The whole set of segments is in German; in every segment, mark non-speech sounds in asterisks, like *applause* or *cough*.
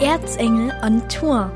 Erzengel on Tour.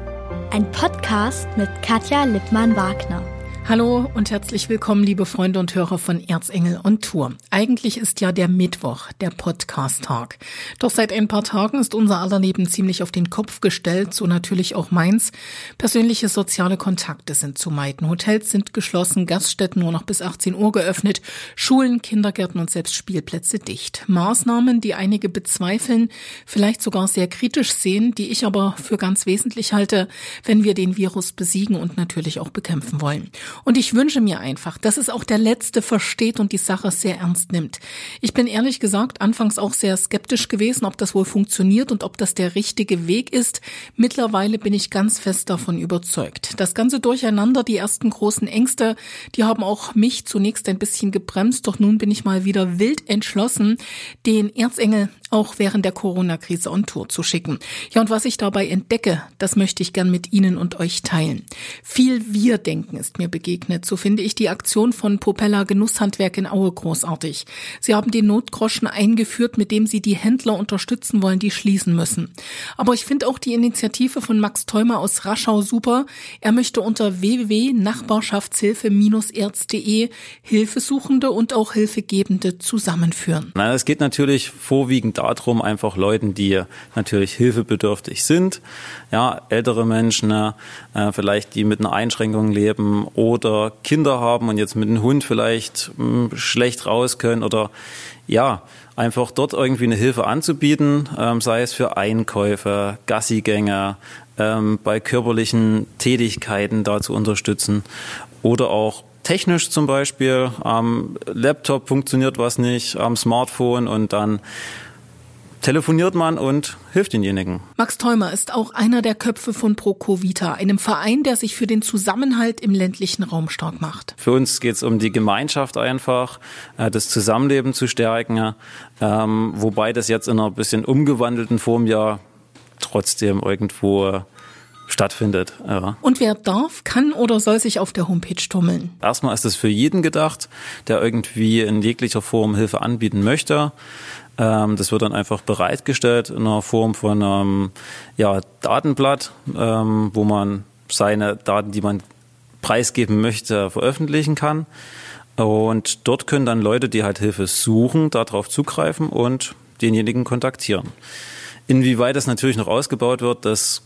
Ein Podcast mit Katja Lippmann-Wagner. Hallo und herzlich willkommen, liebe Freunde und Hörer von Erzengel on Tour. Eigentlich ist ja der Mittwoch der Podcast-Tag. Doch seit ein paar Tagen ist unser aller Leben ziemlich auf den Kopf gestellt, so natürlich auch meins. Persönliche soziale Kontakte sind zu meiden. Hotels sind geschlossen, Gaststätten nur noch bis 18 Uhr geöffnet, Schulen, Kindergärten und selbst Spielplätze dicht. Maßnahmen, die einige bezweifeln, vielleicht sogar sehr kritisch sehen, die ich aber für ganz wesentlich halte, wenn wir den Virus besiegen und natürlich auch bekämpfen wollen. Und ich wünsche mir einfach, dass es auch der Letzte versteht und die Sache sehr ernst nimmt. Ich bin ehrlich gesagt anfangs auch sehr skeptisch gewesen, ob das wohl funktioniert und ob das der richtige Weg ist. Mittlerweile bin ich ganz fest davon überzeugt. Das ganze Durcheinander, die ersten großen Ängste, die haben auch mich zunächst ein bisschen gebremst, doch nun bin ich mal wieder wild entschlossen, den Erzengel auch während der Corona-Krise on Tour zu schicken. Ja, und was ich dabei entdecke, das möchte ich gern mit Ihnen und euch teilen. Viel Wir-Denken ist mir begegnet. So finde ich die Aktion von Popella Genusshandwerk in Aue großartig. Sie haben den Notgroschen eingeführt, mit dem Sie die Händler unterstützen wollen, die schließen müssen. Aber ich finde auch die Initiative von Max Theumer aus Raschau super. Er möchte unter www.nachbarschaftshilfe-erz.de Hilfesuchende und auch Hilfegebende zusammenführen. Na, es geht natürlich vorwiegend darum, einfach Leuten, die natürlich hilfebedürftig sind, ja, ältere Menschen, äh, vielleicht die mit einer Einschränkung leben oder Kinder haben und jetzt mit einem Hund vielleicht mh, hm, schlecht raus können oder ja, einfach dort irgendwie eine Hilfe anzubieten, ähm, sei es für Einkäufe, Gassigänge, ähm, bei körperlichen Tätigkeiten da zu unterstützen oder auch technisch zum Beispiel. Am Laptop funktioniert was nicht, am Smartphone und dann telefoniert man und hilft denjenigen. Max Theumer ist auch einer der Köpfe von ProCovita, einem Verein, der sich für den Zusammenhalt im ländlichen Raum stark macht. Für uns geht es um die Gemeinschaft einfach, äh, das Zusammenleben zu stärken, ähm, wobei das jetzt in einer bisschen umgewandelten Form ja trotzdem irgendwo stattfindet. Ja. Und wer darf, kann oder soll sich auf der Homepage tummeln? Erstmal ist es für jeden gedacht, der irgendwie in jeglicher Form Hilfe anbieten möchte. Ähm, das wird dann einfach bereitgestellt in einer Form von einem ja, Datenblatt, ähm, wo man seine Daten, die man preisgeben möchte, veröffentlichen kann. Und dort können dann Leute, die halt Hilfe suchen, darauf zugreifen und denjenigen kontaktieren. Inwieweit das natürlich noch ausgebaut wird, das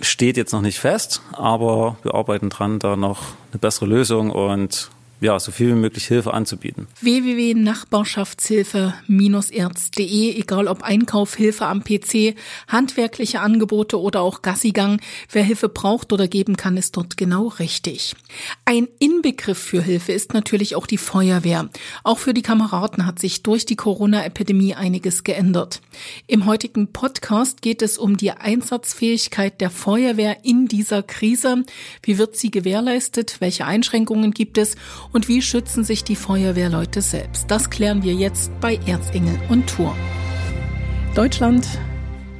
steht jetzt noch nicht fest, aber wir arbeiten dran, da noch eine bessere Lösung und ja, so viel wie möglich Hilfe anzubieten. www.nachbarschaftshilfe-erz.de, egal ob Einkauf, Hilfe am PC, handwerkliche Angebote oder auch Gassigang. Wer Hilfe braucht oder geben kann, ist dort genau richtig. Ein Inbegriff für Hilfe ist natürlich auch die Feuerwehr. Auch für die Kameraden hat sich durch die Corona-Epidemie einiges geändert. Im heutigen Podcast geht es um die Einsatzfähigkeit der Feuerwehr in dieser Krise. Wie wird sie gewährleistet? Welche Einschränkungen gibt es? Und wie schützen sich die Feuerwehrleute selbst? Das klären wir jetzt bei Erzengel und Tour. Deutschland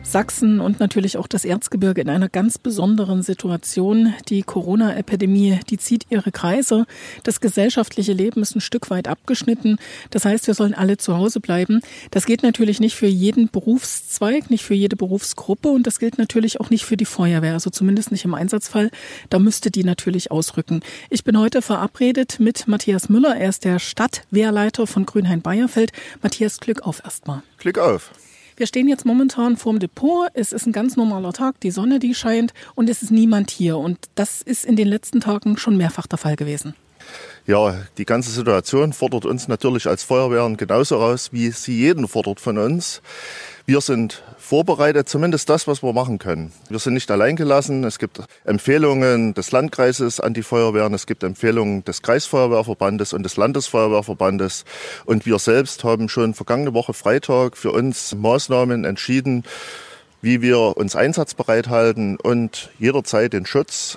Sachsen und natürlich auch das Erzgebirge in einer ganz besonderen Situation. Die Corona-Epidemie, die zieht ihre Kreise. Das gesellschaftliche Leben ist ein Stück weit abgeschnitten. Das heißt, wir sollen alle zu Hause bleiben. Das gilt natürlich nicht für jeden Berufszweig, nicht für jede Berufsgruppe und das gilt natürlich auch nicht für die Feuerwehr, also zumindest nicht im Einsatzfall. Da müsste die natürlich ausrücken. Ich bin heute verabredet mit Matthias Müller. Er ist der Stadtwehrleiter von Grünhain-Bayerfeld. Matthias, Glück auf erstmal. Glück auf. Wir stehen jetzt momentan vorm Depot. Es ist ein ganz normaler Tag, die Sonne, die scheint und es ist niemand hier. Und das ist in den letzten Tagen schon mehrfach der Fall gewesen. Ja, die ganze Situation fordert uns natürlich als Feuerwehren genauso raus, wie sie jeden fordert von uns. Wir sind vorbereitet, zumindest das, was wir machen können. Wir sind nicht allein gelassen. Es gibt Empfehlungen des Landkreises an die Feuerwehren, es gibt Empfehlungen des Kreisfeuerwehrverbandes und des Landesfeuerwehrverbandes. Und wir selbst haben schon vergangene Woche Freitag für uns Maßnahmen entschieden, wie wir uns einsatzbereit halten und jederzeit den Schutz,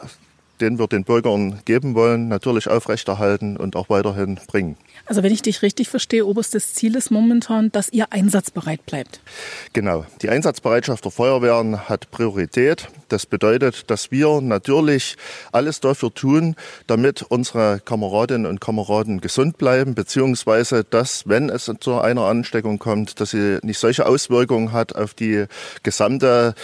den wir den Bürgern geben wollen, natürlich aufrechterhalten und auch weiterhin bringen. Also wenn ich dich richtig verstehe, oberstes Ziel ist momentan, dass ihr einsatzbereit bleibt. Genau. Die Einsatzbereitschaft der Feuerwehren hat Priorität. Das bedeutet, dass wir natürlich alles dafür tun, damit unsere Kameradinnen und Kameraden gesund bleiben, beziehungsweise dass, wenn es zu einer Ansteckung kommt, dass sie nicht solche Auswirkungen hat auf die gesamte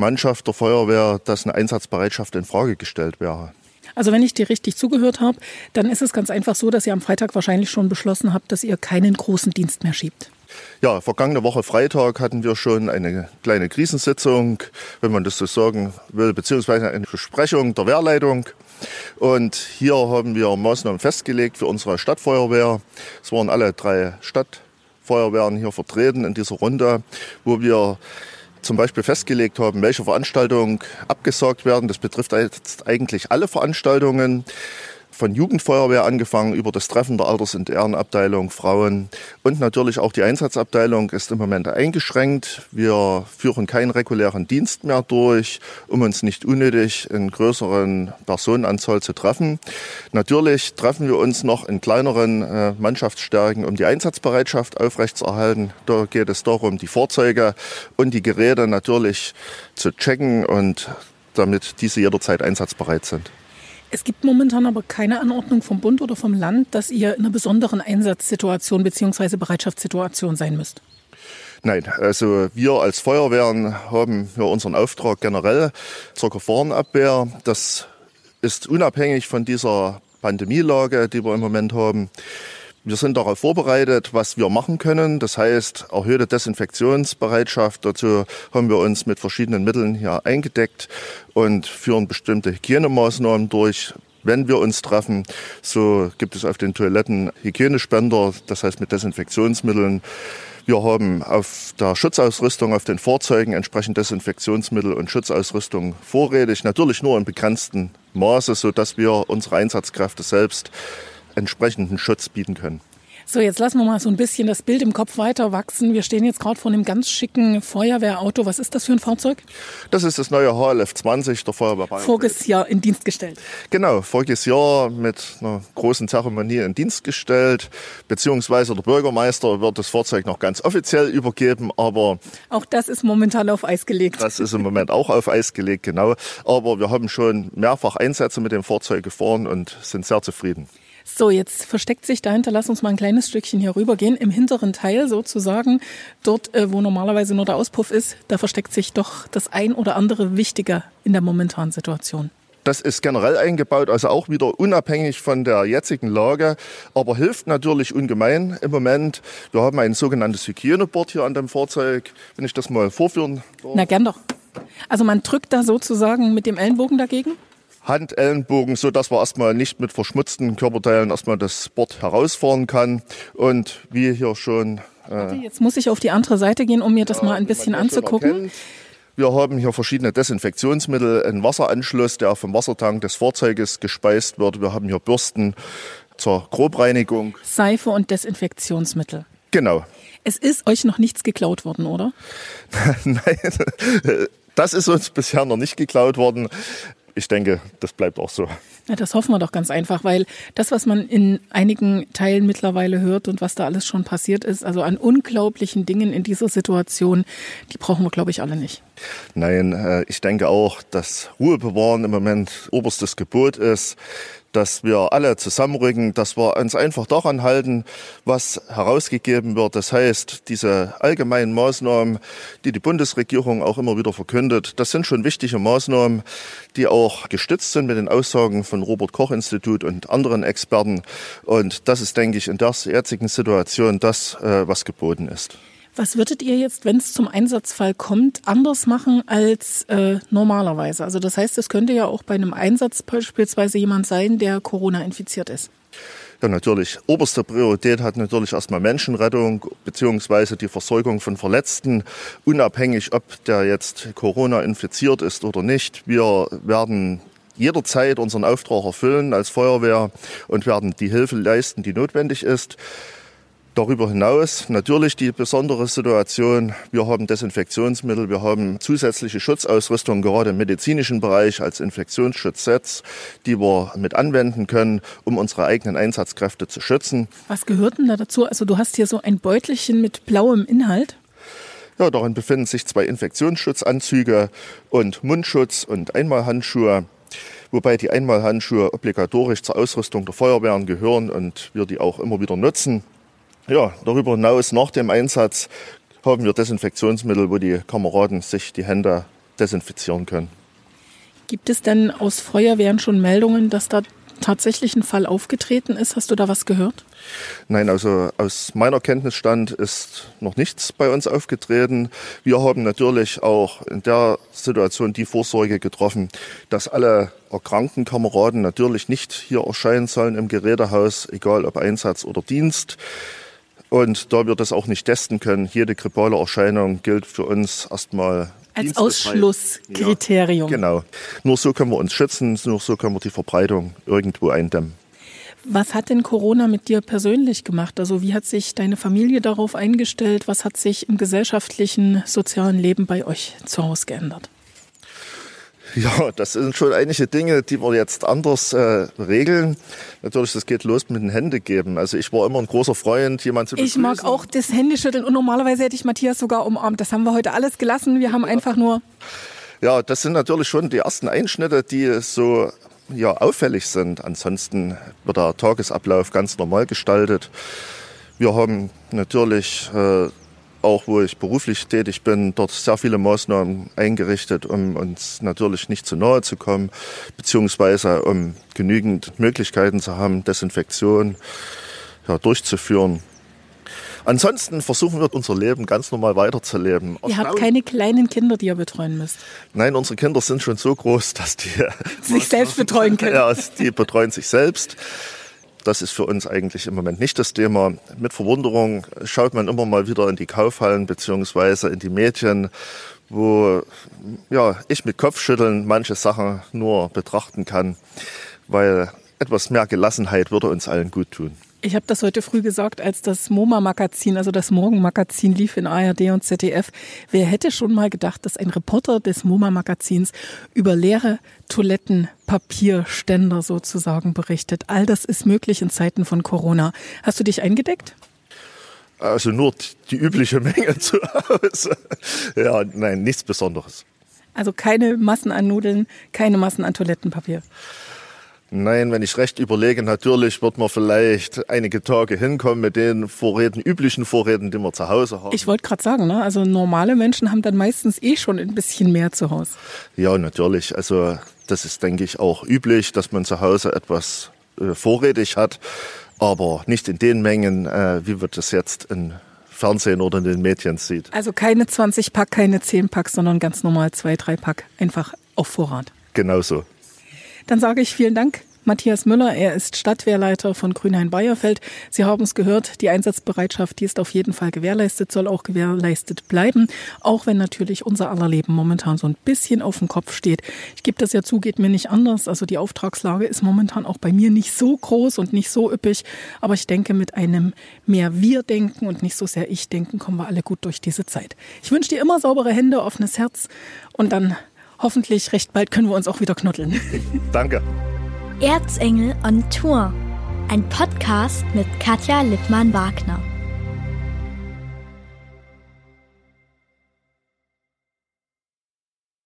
Mannschaft der Feuerwehr, dass eine Einsatzbereitschaft in Frage gestellt wäre. Also wenn ich dir richtig zugehört habe, dann ist es ganz einfach so, dass ihr am Freitag wahrscheinlich schon beschlossen habt, dass ihr keinen großen Dienst mehr schiebt. Ja, vergangene Woche Freitag hatten wir schon eine kleine Krisensitzung, wenn man das so sagen will, beziehungsweise eine Besprechung der Wehrleitung. Und hier haben wir Maßnahmen festgelegt für unsere Stadtfeuerwehr. Es waren alle drei Stadtfeuerwehren hier vertreten in dieser Runde, wo wir zum Beispiel festgelegt haben, welche Veranstaltungen abgesagt werden. Das betrifft jetzt eigentlich alle Veranstaltungen von Jugendfeuerwehr angefangen über das Treffen der Alters- und Ehrenabteilung, Frauen und natürlich auch die Einsatzabteilung ist im Moment eingeschränkt. Wir führen keinen regulären Dienst mehr durch, um uns nicht unnötig in größeren Personenanzahl zu treffen. Natürlich treffen wir uns noch in kleineren äh, Mannschaftsstärken, um die Einsatzbereitschaft aufrechtzuerhalten. Da geht es darum, die Fahrzeuge und die Geräte natürlich zu checken und damit diese jederzeit einsatzbereit sind. Es gibt momentan aber keine Anordnung vom Bund oder vom Land, dass ihr in einer besonderen Einsatzsituation bzw. Bereitschaftssituation sein müsst. Nein, also wir als Feuerwehren haben ja unseren Auftrag generell zur Gefahrenabwehr. Das ist unabhängig von dieser Pandemielage, die wir im Moment haben. Wir sind darauf vorbereitet, was wir machen können. Das heißt, erhöhte Desinfektionsbereitschaft. Dazu haben wir uns mit verschiedenen Mitteln hier eingedeckt und führen bestimmte Hygienemaßnahmen durch. Wenn wir uns treffen, so gibt es auf den Toiletten Hygienespender, das heißt mit Desinfektionsmitteln. Wir haben auf der Schutzausrüstung auf den Fahrzeugen entsprechend Desinfektionsmittel und Schutzausrüstung vorrätig, natürlich nur in begrenztem Maße, so dass wir unsere Einsatzkräfte selbst entsprechenden Schutz bieten können. So, jetzt lassen wir mal so ein bisschen das Bild im Kopf weiter wachsen. Wir stehen jetzt gerade vor einem ganz schicken Feuerwehrauto. Was ist das für ein Fahrzeug? Das ist das neue HLF 20 der Feuerwehr Bayern. Voriges Jahr in Dienst gestellt. Genau, voriges Jahr mit einer großen Zeremonie in Dienst gestellt. Beziehungsweise der Bürgermeister wird das Fahrzeug noch ganz offiziell übergeben, aber. Auch das ist momentan auf Eis gelegt. Das ist im Moment auch auf Eis gelegt, genau. Aber wir haben schon mehrfach Einsätze mit dem Fahrzeug gefahren und sind sehr zufrieden. So, jetzt versteckt sich dahinter, lass uns mal ein kleines Stückchen hier rübergehen. Im hinteren Teil sozusagen, dort, äh, wo normalerweise nur der Auspuff ist, da versteckt sich doch das ein oder andere Wichtiger in der momentanen Situation. Das ist generell eingebaut, also auch wieder unabhängig von der jetzigen Lage, aber hilft natürlich ungemein im Moment. Wir haben ein sogenanntes Hygieneboard hier an dem Fahrzeug. Wenn ich das mal vorführen darf. Na, gern doch. Also man drückt da sozusagen mit dem Ellenbogen dagegen? Hand, Ellenbogen, so dass man erstmal nicht mit verschmutzten Körperteilen erstmal das Board herausfahren kann. Und wie hier schon. Äh, Warte, jetzt muss ich auf die andere Seite gehen, um mir das ja, mal ein bisschen anzugucken. Wir haben hier verschiedene Desinfektionsmittel, einen Wasseranschluss, der vom Wassertank des Fahrzeuges gespeist wird. Wir haben hier Bürsten zur Grobreinigung. Seife und Desinfektionsmittel. Genau. Es ist euch noch nichts geklaut worden, oder? *laughs* Nein, *laughs* das ist uns bisher noch nicht geklaut worden ich denke, das bleibt auch so. Ja, das hoffen wir doch ganz einfach, weil das, was man in einigen Teilen mittlerweile hört und was da alles schon passiert ist, also an unglaublichen Dingen in dieser Situation, die brauchen wir, glaube ich, alle nicht. Nein, äh, ich denke auch, dass Ruhe bewahren im Moment oberstes Gebot ist dass wir alle zusammenrücken, dass wir uns einfach daran halten, was herausgegeben wird. Das heißt, diese allgemeinen Maßnahmen, die die Bundesregierung auch immer wieder verkündet, das sind schon wichtige Maßnahmen, die auch gestützt sind mit den Aussagen von Robert Koch Institut und anderen Experten. Und das ist, denke ich, in der jetzigen Situation das, äh, was geboten ist. Was würdet ihr jetzt, wenn es zum Einsatzfall kommt, anders machen als äh, normalerweise? Also das heißt, es könnte ja auch bei einem Einsatz beispielsweise jemand sein, der Corona infiziert ist. Ja, natürlich. Oberste Priorität hat natürlich erstmal Menschenrettung beziehungsweise die Versorgung von Verletzten, unabhängig ob der jetzt Corona infiziert ist oder nicht. Wir werden jederzeit unseren Auftrag erfüllen als Feuerwehr und werden die Hilfe leisten, die notwendig ist. Darüber hinaus natürlich die besondere Situation. Wir haben Desinfektionsmittel, wir haben zusätzliche Schutzausrüstung, gerade im medizinischen Bereich als Infektionsschutzsets, die wir mit anwenden können, um unsere eigenen Einsatzkräfte zu schützen. Was gehört denn da dazu? Also du hast hier so ein Beutelchen mit blauem Inhalt. Ja, darin befinden sich zwei Infektionsschutzanzüge und Mundschutz und Einmalhandschuhe wobei die Einmalhandschuhe obligatorisch zur Ausrüstung der Feuerwehren gehören und wir die auch immer wieder nutzen. Ja, darüber hinaus nach dem Einsatz haben wir Desinfektionsmittel, wo die Kameraden sich die Hände desinfizieren können. Gibt es denn aus Feuerwehren schon Meldungen, dass da tatsächlich ein Fall aufgetreten ist? Hast du da was gehört? Nein, also aus meiner Kenntnisstand ist noch nichts bei uns aufgetreten. Wir haben natürlich auch in der Situation die Vorsorge getroffen, dass alle erkrankten Kameraden natürlich nicht hier erscheinen sollen im Gerätehaus, egal ob Einsatz oder Dienst. Und da wir das auch nicht testen können, jede grippale Erscheinung gilt für uns erstmal als Ausschlusskriterium. Ja, genau. Nur so können wir uns schützen, nur so können wir die Verbreitung irgendwo eindämmen. Was hat denn Corona mit dir persönlich gemacht? Also wie hat sich deine Familie darauf eingestellt? Was hat sich im gesellschaftlichen, sozialen Leben bei euch zu Hause geändert? *laughs* Ja, das sind schon einige Dinge, die wir jetzt anders äh, regeln. Natürlich, das geht los mit den Hände geben. Also ich war immer ein großer Freund, jemand zu begrüßen. Ich mag auch das Händeschütteln und normalerweise hätte ich Matthias sogar umarmt. Das haben wir heute alles gelassen. Wir haben einfach nur... Ja, das sind natürlich schon die ersten Einschnitte, die so ja, auffällig sind. Ansonsten wird der Tagesablauf ganz normal gestaltet. Wir haben natürlich äh, auch wo ich beruflich tätig bin, dort sehr viele Maßnahmen eingerichtet, um uns natürlich nicht zu nahe zu kommen, beziehungsweise um genügend Möglichkeiten zu haben, Desinfektion ja, durchzuführen. Ansonsten versuchen wir unser Leben ganz normal weiterzuleben. Ihr habt keine kleinen Kinder, die ihr betreuen müsst. Nein, unsere Kinder sind schon so groß, dass die *laughs* sich selbst betreuen können. Ja, die betreuen sich selbst. Das ist für uns eigentlich im Moment nicht das Thema. Mit Verwunderung schaut man immer mal wieder in die Kaufhallen beziehungsweise in die Medien, wo ja, ich mit Kopfschütteln manche Sachen nur betrachten kann, weil etwas mehr Gelassenheit würde uns allen gut tun. Ich habe das heute früh gesagt, als das MoMA-Magazin, also das Morgenmagazin lief in ARD und ZDF. Wer hätte schon mal gedacht, dass ein Reporter des MoMA-Magazins über leere Toilettenpapierständer sozusagen berichtet? All das ist möglich in Zeiten von Corona. Hast du dich eingedeckt? Also nur die übliche Menge zu Hause. Ja, nein, nichts Besonderes. Also keine Massen an Nudeln, keine Massen an Toilettenpapier. Nein, wenn ich recht überlege, natürlich wird man vielleicht einige Tage hinkommen mit den Vorräten, üblichen Vorräten, die wir zu Hause haben. Ich wollte gerade sagen, ne? also normale Menschen haben dann meistens eh schon ein bisschen mehr zu Hause. Ja, natürlich. Also das ist, denke ich, auch üblich, dass man zu Hause etwas äh, vorrätig hat, aber nicht in den Mengen, äh, wie wird das jetzt in Fernsehen oder in den Medien sieht. Also keine 20 Pack, keine 10 Pack, sondern ganz normal zwei, drei Pack, einfach auf Vorrat. Genau so. Dann sage ich vielen Dank. Matthias Müller, er ist Stadtwehrleiter von Grünhain-Bayerfeld. Sie haben es gehört, die Einsatzbereitschaft, die ist auf jeden Fall gewährleistet, soll auch gewährleistet bleiben, auch wenn natürlich unser aller Leben momentan so ein bisschen auf dem Kopf steht. Ich gebe das ja zu, geht mir nicht anders. Also die Auftragslage ist momentan auch bei mir nicht so groß und nicht so üppig, aber ich denke, mit einem mehr Wir-Denken und nicht so sehr Ich-Denken kommen wir alle gut durch diese Zeit. Ich wünsche dir immer saubere Hände, offenes Herz und dann hoffentlich recht bald können wir uns auch wieder knuddeln. *laughs* Danke. Erzengel on Tour. Ein Podcast mit Katja Lippmann-Wagner.